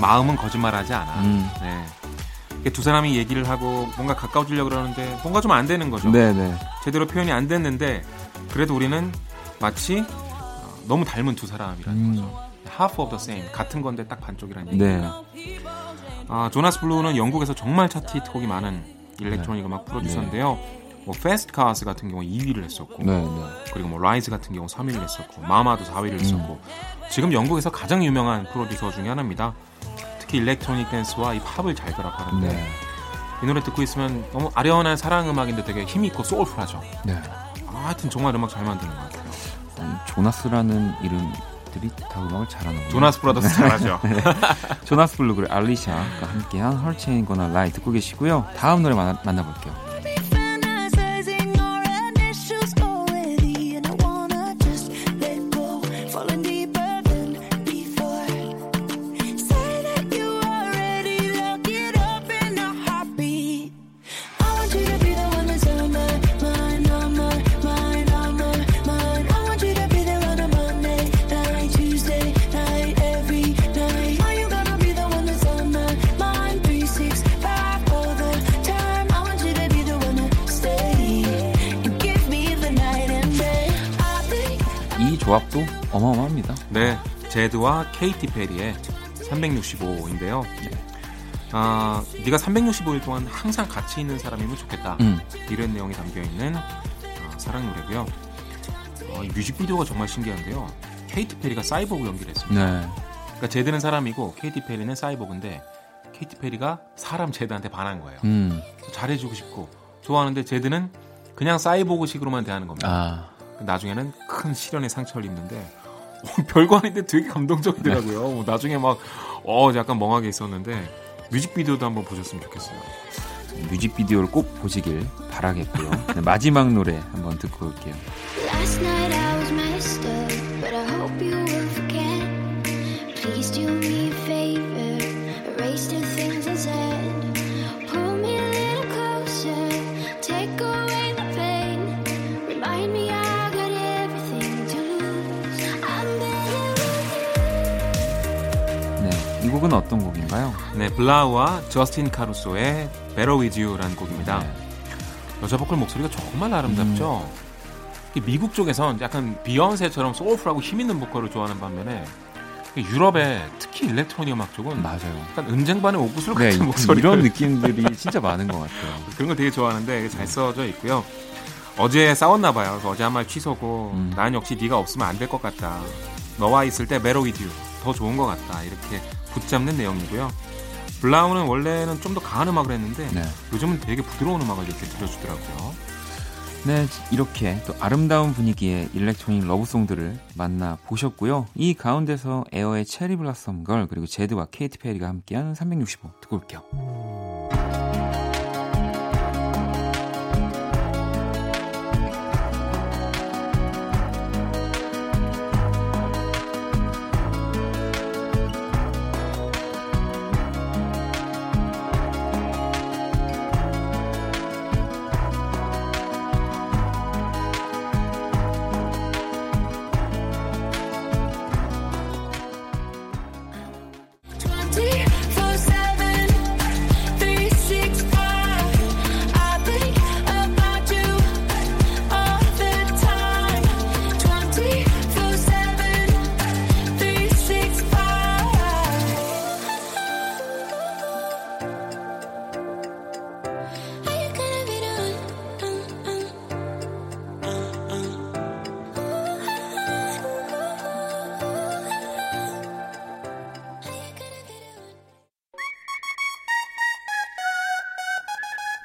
Speaker 5: 마음은 거짓말하지 않아.
Speaker 1: 음.
Speaker 5: 네. 두 사람이 얘기를 하고 뭔가 가까워지려고 그러는데 뭔가 좀 안 되는 거죠.
Speaker 1: 네네.
Speaker 5: 제대로 표현이 안 됐는데 그래도 우리는 마치 어, 너무 닮은 두 사람이라는
Speaker 1: 음.
Speaker 5: 거죠. Half of the same. 같은 건데 딱 반쪽이라는
Speaker 1: 네.
Speaker 5: 얘기예요. 아, Jonas Blue는 영국에서 정말 차트 히트곡이 많은 electronic 음악 프로듀서인데요. 뭐 Fast Car 같은 경우 2위를 했었고
Speaker 1: 네, 네.
Speaker 5: 그리고 뭐 Rise 같은 경우 3위를 했었고 Mama도 4위를 했었고 지금 영국에서 가장 유명한 프로듀서 중에 하나입니다. 특히 electronic 댄스와 이 팝을 잘 결합하는데
Speaker 1: 네.
Speaker 5: 이 노래 듣고 있으면 너무 아련한 사랑 음악인데 되게 힘 있고 soulful하죠.
Speaker 1: 네.
Speaker 5: 아, 하여튼 정말 음악 잘 만드는 것 같아요.
Speaker 1: 음, Jonas라는 이름 들이 다 음악을 잘하는 거예요.
Speaker 5: Jonas Brothers 잘하죠. [LAUGHS]
Speaker 1: 조나스 블루 그리고 알리샤가 함께한 헐체인 거나 라이 듣고 계시고요. 다음 노래 만나, 만나볼게요. 조합도 어마어마합니다.
Speaker 5: 네, 제드와 케이티 페리의 365인데요. 아, 네가 365일 동안 항상 같이 있는 사람이면 좋겠다.
Speaker 1: 음.
Speaker 5: 이런 내용이 담겨 있는 아, 사랑 노래고요. 어, 이 뮤직비디오가 정말 신기한데요. 케이티 페리가 사이보그 연기를 했습니다.
Speaker 1: 네.
Speaker 5: 그러니까 제드는 사람이고 케이티 페리는 사이보그인데 케이티 페리가 사람 제드한테 반한 거예요.
Speaker 1: 음.
Speaker 5: 잘해주고 싶고 좋아하는데 제드는 그냥 사이보그식으로만 대하는 겁니다.
Speaker 1: 아.
Speaker 5: 나중에는 큰 시련의 상처를 입는데 어, [LAUGHS] 별거 아닌데 되게 감동적이더라고요. 뭐 나중에 막 어, 약간 멍하게 있었는데 뮤직비디오도 한번 보셨으면 좋겠어요.
Speaker 1: 뮤직비디오를 꼭 보시길 바라겠고요. 네, 마지막 노래 한번 듣고 올게요. 곡은 어떤 곡인가요?
Speaker 5: 네, 블라우와 저스틴 카루소의 Better With You라는 곡입니다.
Speaker 1: 네.
Speaker 5: 여자 보컬 목소리가 정말 아름답죠. 이 미국 쪽에선 약간 비욘세처럼 소울풀하고 힘 있는 보컬을 좋아하는 반면에 이 유럽의 특히 일렉트로닉 음악 쪽은
Speaker 1: 맞아요.
Speaker 5: 약간 은쟁반의 오구슬
Speaker 1: 네,
Speaker 5: 같은 목소리
Speaker 1: 이런 느낌들이 진짜 많은 것 같아요. [LAUGHS]
Speaker 5: 그런 거 되게 좋아하는데 잘 써져 있고요. 어제 싸웠나 봐요. 그래서 어제 한 말 취소고
Speaker 1: 음.
Speaker 5: 난 역시 네가 없으면 안 될 것 같다. 너와 있을 때 Better With You 더 좋은 것 같다. 이렇게 붙잡는 내용이고요. 3LAU는 원래는 좀 더 강한 음악을 했는데
Speaker 1: 네.
Speaker 5: 요즘은 되게 부드러운 음악을 이렇게 들려주더라고요.
Speaker 1: 네, 이렇게 또 아름다운 분위기의 electronic love song들을 만나 보셨고요. 이 가운데서 Air의 Cherry Blossom Girl 그리고 Zedd와 Katy Perry가 함께한 365 듣고 올게요.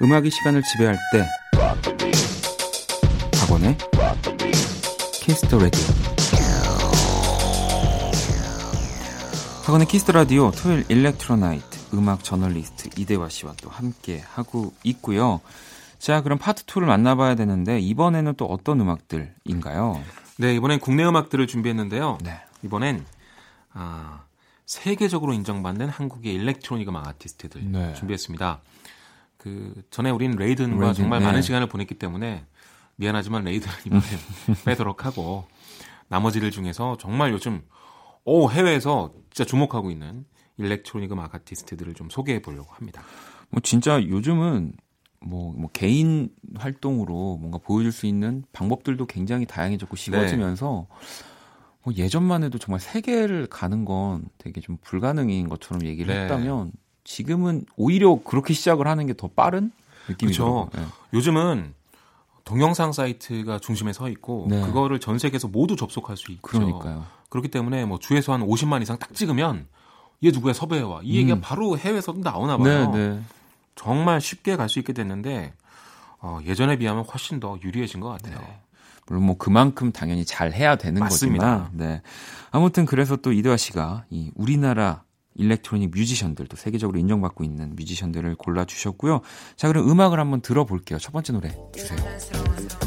Speaker 1: 음악이 시간을 지배할 때 박원의 Kiss the Radio 박원의 Kiss the Radio 토요일 Electro Night 음악 저널리스트 이대화 씨와 또 함께 하고 있고요. 자, 그럼 파트 2를 만나봐야 되는데 이번에는 또 어떤 음악들인가요?
Speaker 5: 네, 이번엔 국내 음악들을 준비했는데요.
Speaker 1: 네.
Speaker 5: 이번엔 아, 세계적으로 인정받는 한국의 electronic 음악 아티스트들
Speaker 1: 네.
Speaker 5: 준비했습니다. 그 전에 우린 Raiden과
Speaker 1: Raiden,
Speaker 5: 정말
Speaker 1: 네.
Speaker 5: 많은 시간을 보냈기 때문에 미안하지만 Raiden은 이번에 [LAUGHS] 빼도록 하고 나머지들 중에서 정말 요즘 오 해외에서 진짜 주목하고 있는 electronic 음악 아티스트들을 좀 소개해 보려고 합니다.
Speaker 1: 뭐 진짜 요즘은 뭐, 뭐 개인 활동으로 뭔가 보여줄 수 있는 방법들도 굉장히 다양해졌고 쉬워지면서 뭐 예전만 해도 정말 세계를 가는 건 되게 좀 불가능인 것처럼 얘기를
Speaker 5: 네.
Speaker 1: 했다면 지금은 오히려 그렇게 시작을 하는 게 더 빠른 느낌이죠.
Speaker 5: 그쵸. 요즘은 동영상 사이트가 중심에 서 있고
Speaker 1: 네.
Speaker 5: 그거를 전 세계에서 모두 접속할 수 있죠.
Speaker 1: 그러니까요.
Speaker 5: 그렇기 때문에 뭐 주에서 한 50만 이상 딱 찍으면 얘 누구야 섭외해 와. 이 얘기가
Speaker 1: 음.
Speaker 5: 바로 해외에서도 나오나
Speaker 1: 네,
Speaker 5: 봐요.
Speaker 1: 네.
Speaker 5: 정말 쉽게 갈 수 있게 됐는데 어, 예전에 비하면 훨씬 더 유리해진 것 같아요.
Speaker 1: 네. 물론 뭐 그만큼 당연히 잘 해야 되는
Speaker 5: 맞습니다.
Speaker 1: 거지만, 네. 아무튼 그래서 또 이대화 씨가 이 우리나라 일렉트로닉 뮤지션들 또 세계적으로 인정받고 있는 뮤지션들을 골라 주셨고요. 자, 그럼 음악을 한번 들어볼게요. 첫 번째 노래 주세요.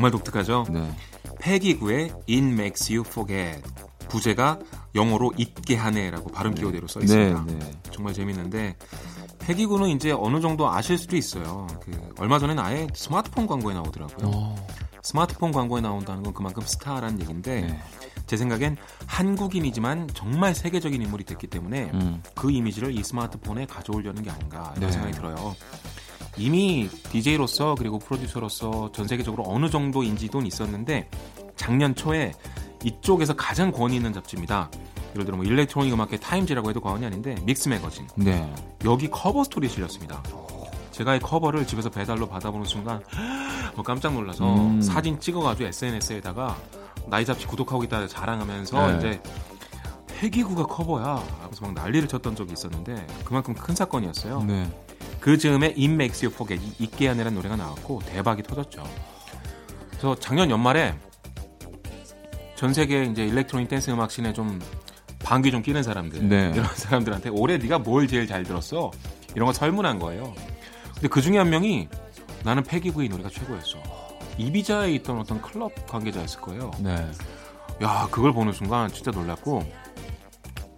Speaker 5: 정말 독특하죠.
Speaker 1: 네.
Speaker 5: 패기구의 It Makes You Forget 부제가 영어로 잊게 하네라고 발음 기호대로 써 있습니다.
Speaker 1: 네, 네.
Speaker 5: 정말 재밌는데 패기구는 이제 어느 정도 아실 수도 있어요. 그 얼마 전에는 아예 스마트폰 광고에 나오더라고요.
Speaker 1: 어,
Speaker 5: 스마트폰 광고에 나온다는 건 그만큼 스타라는 얘기인데
Speaker 1: 네.
Speaker 5: 제 생각엔 한국인이지만 정말 세계적인 인물이 됐기 때문에
Speaker 1: 음.
Speaker 5: 그 이미지를 이 스마트폰에 가져오려는 게 아닌가 이런
Speaker 1: 네.
Speaker 5: 생각이 들어요. 이미 DJ로서 그리고 프로듀서로서 전 세계적으로 어느 정도 인지도는 있었는데 작년 초에 이쪽에서 가장 권위 있는 잡지입니다. 예를 들어 뭐 electronic 음악계 Times라고 해도 과언이 아닌데 Mix Magazine
Speaker 1: 네.
Speaker 5: 여기 커버 스토리 실렸습니다. 제가 이 커버를 집에서 배달로 받아보는 순간 [GASPS] 뭐 깜짝 놀라서
Speaker 1: 음.
Speaker 5: 사진 찍어가지고 SNS에다가 나 이 잡지 구독하고 있다 자랑하면서
Speaker 1: 네.
Speaker 5: 이제 Peggy Gou가 커버야 하면서 막 난리를 쳤던 적이 있었는데 그만큼 큰 사건이었어요.
Speaker 1: 네.
Speaker 5: 그 즈음에 It Makes You Forget 이- 잊게 하는이라는 노래가 나왔고 대박이 터졌죠. 그래서 작년 연말에 전 세계 이제 electronic 댄스 음악 scene에 좀 방귀 좀 끼는 사람들
Speaker 1: 네.
Speaker 5: 이런 [LAUGHS] 사람들한테 올해 네가 뭘 제일 잘 들었어 이런 거 설문한 거예요. 근데 그 중에 한 명이 나는 Peggy Gou의 노래가 최고였어. 이비자에 있던 어떤 클럽 관계자였을 거예요.
Speaker 1: 네.
Speaker 5: 야 그걸 보는 순간 진짜 놀랐고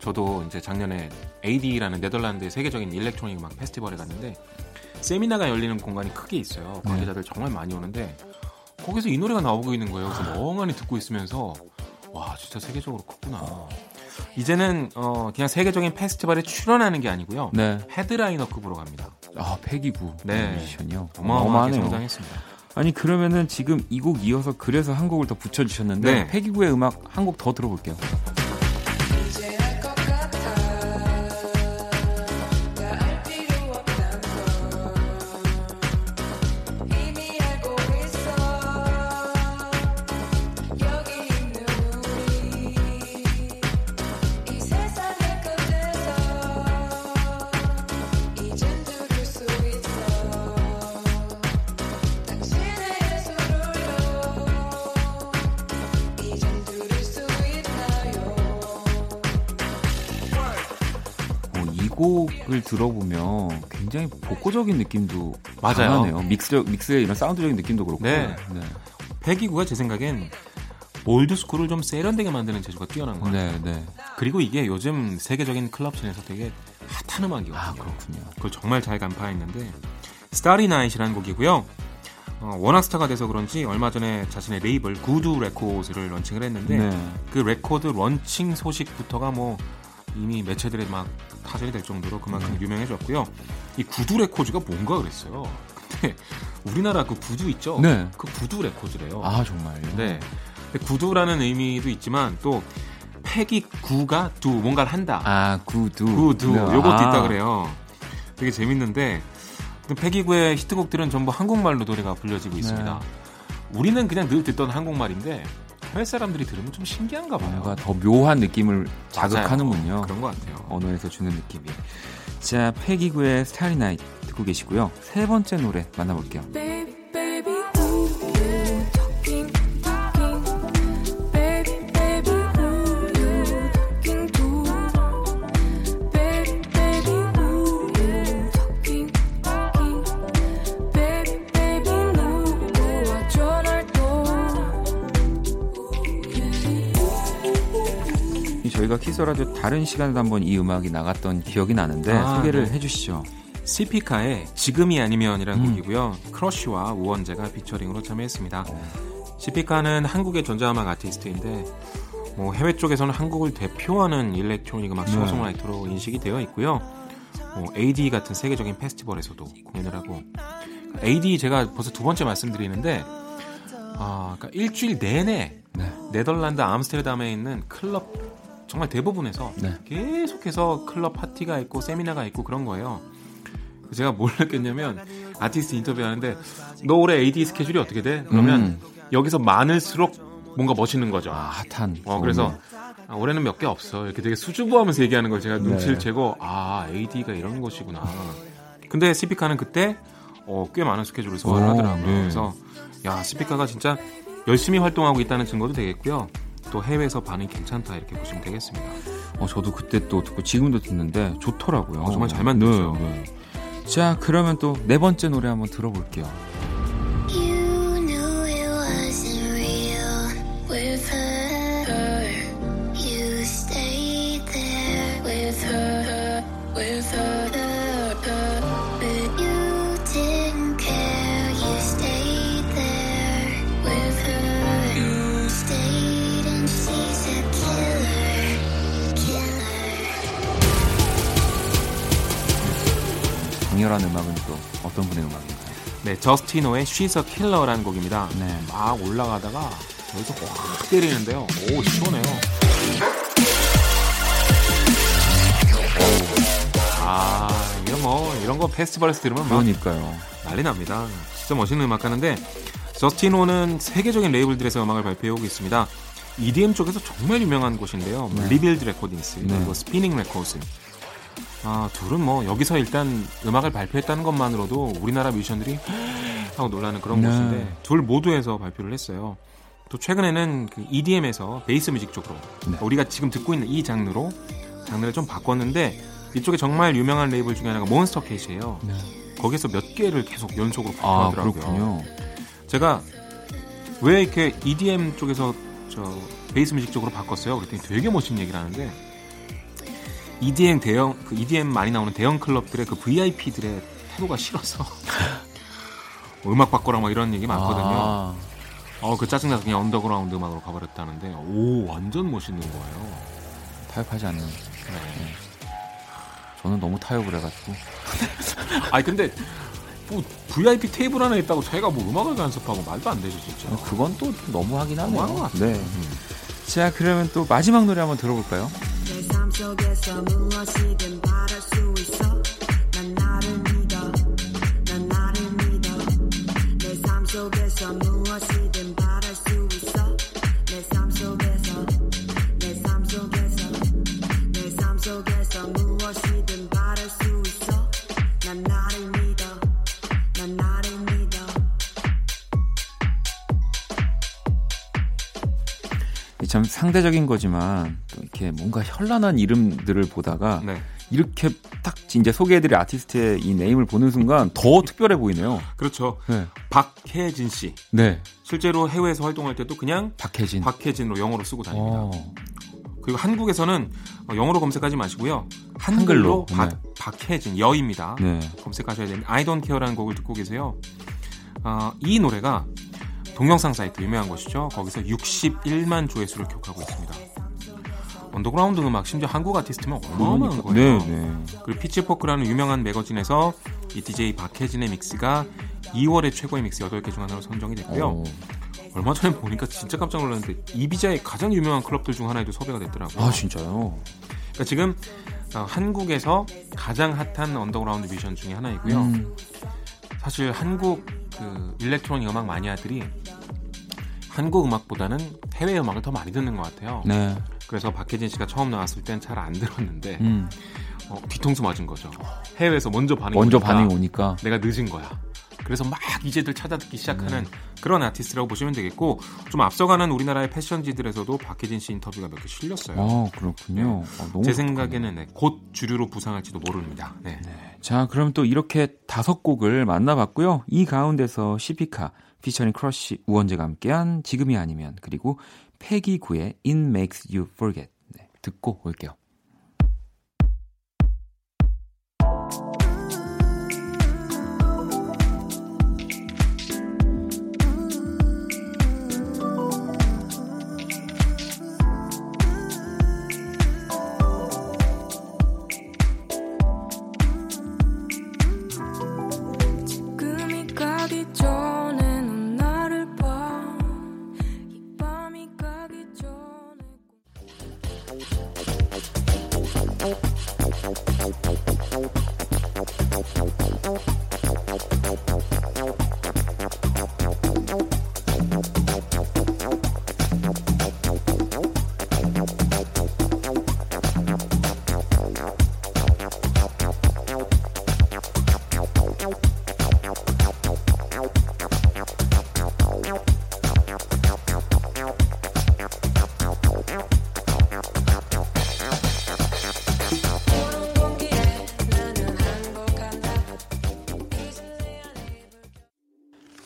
Speaker 5: 저도 이제 작년에 ADE라는 네덜란드의 세계적인 electronic 음악 페스티벌에 갔는데 세미나가 열리는 공간이 크게 있어요. 관계자들 정말 많이 오는데 거기서 이 노래가 나오고 있는 거예요. 그래서 멍하니 듣고 있으면서 와 진짜 세계적으로 컸구나. 이제는 어, 그냥 세계적인 페스티벌에 출연하는 게 아니고요.
Speaker 1: 네.
Speaker 5: headliner급으로 갑니다.
Speaker 1: 아, 페기 구
Speaker 5: 네.
Speaker 1: 뮤지션이요.
Speaker 5: 어마어마하게. 성장했습니다.
Speaker 1: 아니 그러면은 지금 이 곡 이어서 그래서 한 곡을 더 붙여주셨는데
Speaker 5: 네.
Speaker 1: 페기 구의 음악 한 곡 더 들어볼게요. 들어보면 굉장히 복고적인 느낌도
Speaker 5: 맞아요.
Speaker 1: 강하네요. mix mix의 이런 사운드적인 느낌도 그렇고.
Speaker 5: 네. 페기 구가 제 생각엔 old school을 좀 세련되게 만드는 재주가 뛰어난 것 같아요.
Speaker 1: 네, 네.
Speaker 5: 그리고 이게 요즘 세계적인 클럽 scene에서 되게 핫한 음악이거든요.
Speaker 1: 아 그렇군요.
Speaker 5: 그걸 정말 잘 간파했는데 Starry Night이라는 곡이고요. 어, 워낙 스타가 돼서 그런지 얼마 전에 자신의 레이블 구두 레코드를 런칭을 했는데
Speaker 1: 네.
Speaker 5: 그 레코드 런칭 소식부터가 뭐 이미 매체들에 막 타전이 될 정도로 그만큼 유명해졌고요. 이 구두 레코드가 뭔가 그랬어요. [LAUGHS] 근데 우리나라 그 구두 있죠?
Speaker 1: 네.
Speaker 5: 그 구두 레코드래요.
Speaker 1: 아 정말요.
Speaker 5: 네. 구두라는 의미도 있지만 또 페기 구가 두 뭔가를 한다.
Speaker 1: 아 구두.
Speaker 5: 구두
Speaker 1: 네.
Speaker 5: 요것도
Speaker 1: 아.
Speaker 5: 있다 그래요. 되게 재밌는데 페기 구의 히트곡들은 전부 한국말로 노래가 불려지고 있습니다.
Speaker 1: 네.
Speaker 5: 우리는 그냥 늘 듣던 한국말인데 해외 사람들이 들으면 좀 신기한가 봐요.
Speaker 1: 뭔가 더 묘한 느낌을 자극하는군요.
Speaker 5: 맞아요. 그런 것 같아요.
Speaker 1: 언어에서 주는 느낌이. 자, 패기구의 스타리 나잇 듣고 계시고요. 세 번째 노래 만나볼게요.
Speaker 6: Baby,
Speaker 1: 저희가 키스 더 라디오 다른 시간에도 한번 이 음악이 나갔던 기억이 나는데
Speaker 5: 아,
Speaker 1: 소개를
Speaker 5: 네.
Speaker 1: 해주시죠.
Speaker 5: 시피카의 지금이 아니면이라는
Speaker 1: 음.
Speaker 5: 곡이고요. 크러쉬와 우원재가 featuring으로 참여했습니다. 시피카는 한국의 전자음악 아티스트인데 뭐 해외 쪽에서는 한국을 대표하는 electronic 음악
Speaker 1: 네.
Speaker 5: 싱어송라이터로 인식이 되어 있고요. 뭐 ADE 같은 세계적인 페스티벌에서도 공연을 하고 ADE 제가 벌써 두 번째 말씀드리는데 아, 그러니까 일주일 내내
Speaker 1: 네.
Speaker 5: 네덜란드 암스테르담에 있는 클럽 정말 대부분에서
Speaker 1: 네.
Speaker 5: 계속해서 클럽 파티가 있고 세미나가 있고 그런 거예요. 제가 뭘 느꼈냐면 아티스트 인터뷰하는데 너 올해 AD 스케줄이 어떻게 돼? 그러면
Speaker 1: 음.
Speaker 5: 여기서 많을수록 뭔가 멋있는 거죠.
Speaker 1: 아, 핫한.
Speaker 5: 어, 그래서 아, 올해는 몇 개 없어. 이렇게 되게 수줍어하면서 얘기하는 걸 제가 눈치를
Speaker 1: 네.
Speaker 5: 채고 아 AD가 이런 것이구나. 근데 시피카는 그때 어, 꽤 많은 스케줄을 소화를
Speaker 1: 오,
Speaker 5: 하더라고요.
Speaker 1: 네.
Speaker 5: 그래서 야 시피카가 진짜 열심히 활동하고 있다는 증거도 되겠고요. 또 해외에서 반응이 괜찮다 이렇게 보시면 되겠습니다.
Speaker 1: 어, 저도 그때 또 듣고 지금도 듣는데 좋더라고요.
Speaker 5: 어, 정말 잘 만들었어요.
Speaker 1: 네, 네. 자, 그러면 또 네 번째 노래 한번 들어볼게요. 오늘한 음악은 또 어떤 분의 음악인가요?
Speaker 5: 네, 저스틴 오의 She's a Killer라는 곡입니다.
Speaker 1: 네.
Speaker 5: 막 올라가다가 여기서 확 때리는데요. 오, 시원해요. 오. 아, 이거 뭐 이런 거 페스티벌에서 들으면 막
Speaker 1: 그러니까요.
Speaker 5: 난리 납니다. 진짜 멋있는 음악 하는데 저스틴 오는 세계적인 레이블들에서 음악을 발표하고 있습니다. EDM 쪽에서 정말 유명한 곳인데요. 뭐
Speaker 1: 네.
Speaker 5: Revealed Recordings,
Speaker 1: 네.
Speaker 5: 뭐 Spinnin' Records 이 둘은 뭐 여기서 일단 음악을 발표했다는 것만으로도 우리나라 뮤지션들이 [GASPS] 하고 놀라는 그런
Speaker 1: 네.
Speaker 5: 곳인데 둘 모두에서 발표를 했어요. 또 최근에는 그 EDM에서 bass music 쪽으로
Speaker 1: 네.
Speaker 5: 우리가 지금 듣고 있는 이 장르로 장르를 좀 바꿨는데 이쪽에 정말 유명한 레이블 중에 하나가 Monstercat이에요.
Speaker 1: 네.
Speaker 5: 거기서 몇 개를 계속 연속으로
Speaker 1: 아,
Speaker 5: 발표하더라고요.
Speaker 1: 그렇군요.
Speaker 5: 제가 왜 이렇게 EDM 쪽에서 저 bass music 쪽으로 바꿨어요? 그랬더니 되게 멋진 얘기를 하는데 EDM 대형 그 EDM 많이 나오는 대형 클럽들의 그 VIP들의 태도가 싫어서 뭐 [LAUGHS] 음악 바꿔라 막 이런 얘기 많거든요.
Speaker 1: 아,
Speaker 5: 어그 짜증나서 그냥 언더그라운드 음악으로 가버렸다는데 오 완전 멋있는 거예요.
Speaker 1: 타협하지 않는.
Speaker 5: 네.
Speaker 1: 저는 너무 타협을 해가지고. [LAUGHS]
Speaker 5: 아니 근데 뭐 VIP 테이블 하나 있다고 자기가 뭐 음악을 간섭하고 말도 안 되죠 진짜.
Speaker 1: 그건 또 너무 하긴
Speaker 5: 너무한
Speaker 1: 하네요.
Speaker 5: 것 같아요.
Speaker 1: 네. 자, 그러면 또 마지막 노래 한번 들어볼까요? 상대적인 거지만 또 이렇게 뭔가 현란한 이름들을 보다가
Speaker 5: 네.
Speaker 1: 이렇게 딱 이제 소개해드릴 아티스트의 이 네임을 보는 순간 더 특별해 보이네요.
Speaker 5: 그렇죠.
Speaker 1: 네.
Speaker 5: 박혜진 씨.
Speaker 1: 네.
Speaker 5: 실제로 해외에서 활동할 때도 그냥
Speaker 1: 박혜진.
Speaker 5: 박혜진으로 영어로 쓰고 다닙니다.
Speaker 1: 어,
Speaker 5: 그리고 한국에서는 어, 영어로 검색하지 마시고요.
Speaker 1: 한글로,
Speaker 5: 한글로 박,
Speaker 1: 네.
Speaker 5: 박혜진 여입니다.
Speaker 1: 네.
Speaker 5: 검색하셔야 됩니다. I Don't Care라는 곡을 듣고 계세요. 어, 이 노래가 동영상 사이트 유명한 곳이죠. 거기서 61만 조회수를 기록하고 있습니다. 언더그라운드 음악 심지어 한국 아티스트면 어마어마한
Speaker 1: 그러니까.
Speaker 5: 거예요.
Speaker 1: 네, 네.
Speaker 5: 그리고 Pitchfork라는 유명한 매거진에서 이 DJ 박혜진의 mix가 2월의 최고의 mix 8개 중 하나로 선정이 됐고요.
Speaker 1: 어.
Speaker 5: 얼마 전에 보니까 진짜 깜짝 놀랐는데 이비자의 가장 유명한 클럽들 중 하나에도 섭외가 됐더라고요.
Speaker 1: 아, 진짜요?
Speaker 5: 그러니까 지금 어, 한국에서 가장 핫한 언더그라운드 뮤지션 중에 하나이고요.
Speaker 1: 음,
Speaker 5: 사실 한국 그 일렉트로닉 음악 마니아들이 한국 음악보다는 해외 음악을 더 많이 듣는 것 같아요.
Speaker 1: 네.
Speaker 5: 그래서 박혜진 씨가 처음 나왔을 땐 잘 안 들었는데
Speaker 1: 음,
Speaker 5: 어, 뒤통수 맞은 거죠. 해외에서 먼저 반응이
Speaker 1: 먼저
Speaker 5: 오니까
Speaker 1: 반응이 오니까.
Speaker 5: 내가 늦은 거야. 그래서 막 이제들 찾아듣기 시작하는 그런 아티스트라고 보시면 되겠고 좀 앞서가는 우리나라의 패션지들에서도 박혜진 씨 인터뷰가 몇 개 실렸어요.
Speaker 1: 어, 그렇군요. 어, 너무
Speaker 5: 제. 생각에는 네, 곧 주류로 부상할지도 모릅니다. 네.
Speaker 1: 자, 그럼 또 이렇게 다섯 곡을 만나봤고요. 이 가운데서 시피카, 피처링 크러쉬, 우원재가 함께한 지금이 아니면 그리고 페기 구의 It Makes You Forget 네, 듣고 올게요.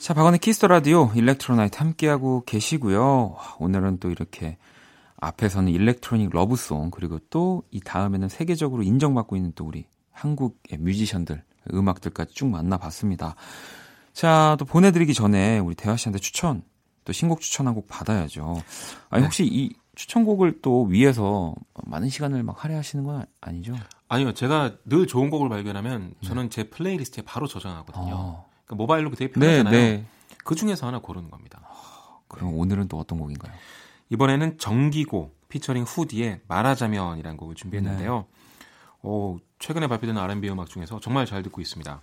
Speaker 1: 자, 박원의 키스 더 라디오 electro night 함께하고 계시고요. 오늘은 또 이렇게 앞에서는 electronic love song 그리고 또 이 다음에는 세계적으로 인정받고 있는 또 우리 한국의 뮤지션들 음악들까지 쭉 만나봤습니다. 자, 또 보내드리기 전에 우리 대화 씨한테 추천 또 신곡 추천 한 곡 받아야죠. 아니 혹시 이 추천곡을 또 위해서 많은 시간을 막 할애하시는 건 아니죠?
Speaker 5: 아니요, 제가 늘 좋은 곡을 발견하면 저는 제 playlist에 바로 저장하거든요.
Speaker 1: 어.
Speaker 5: 그러니까 모바일로 되게
Speaker 1: 네,
Speaker 5: 편하잖아요.
Speaker 1: 네.
Speaker 5: 그 중에서 하나 고르는 겁니다.
Speaker 1: 그럼 오늘은 또 어떤 곡인가요?
Speaker 5: 이번에는 정기고 피처링 후디의 말하자면이라는 곡을 준비했는데요. 어, 최근에 발표된 R&B 음악 중에서 정말 잘 듣고 있습니다.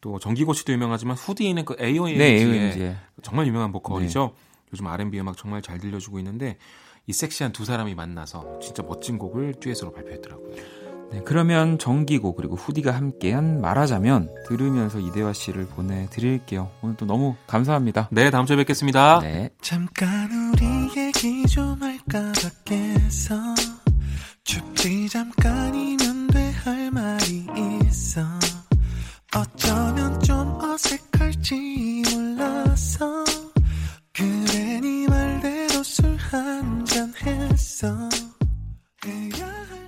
Speaker 5: 또 정기고 씨도 유명하지만 후디에는 그 AOMG의
Speaker 1: 네, AOMG.
Speaker 5: 정말 유명한 보컬이죠. 요즘 R&B 음악 정말 잘 들려주고 있는데 이 섹시한 두 사람이 만나서 진짜 멋진 곡을 듀엣으로 발표했더라고요.
Speaker 1: 네, 그러면 정기고 그리고 후디가 함께한 말하자면 들으면서 이대화 씨를 보내드릴게요. 오늘 또 너무 감사합니다.
Speaker 5: 네, 다음 주에 뵙겠습니다.
Speaker 1: 네.
Speaker 4: 잠깐 우리 얘기 좀 할까 밖에서 춥지 잠깐이면 돼 할 말이 있어 어쩌면 좀 어색할지 몰라서 그래 네 말대로 술 한잔 했어 해야 할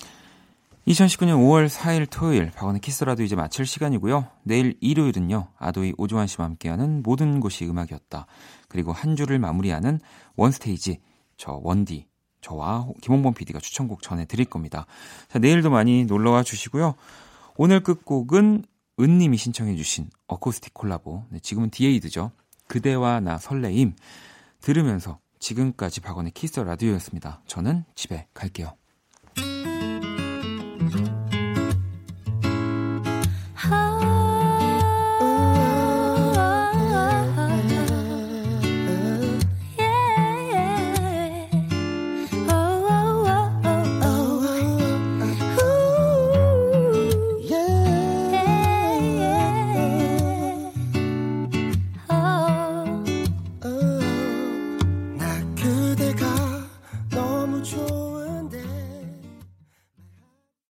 Speaker 1: 2019년 5월 4일 토요일 박원의 키스 더 라디오 이제 마칠 시간이고요. 내일 일요일은요. 아도이 오주환 씨와 함께하는 모든 곳이 음악이었다. 그리고 한 주를 마무리하는 one stage 저 원디 저와 김홍범 PD가 추천곡 전해드릴 겁니다. 자 내일도 많이 놀러와 주시고요. 오늘 끝곡은 은님이 신청해주신 어쿠스틱 콜라보 네, 지금은 디에이드죠. 그대와 나 설레임 들으면서 지금까지 박원의 키스 더 라디오였습니다. 저는 집에 갈게요.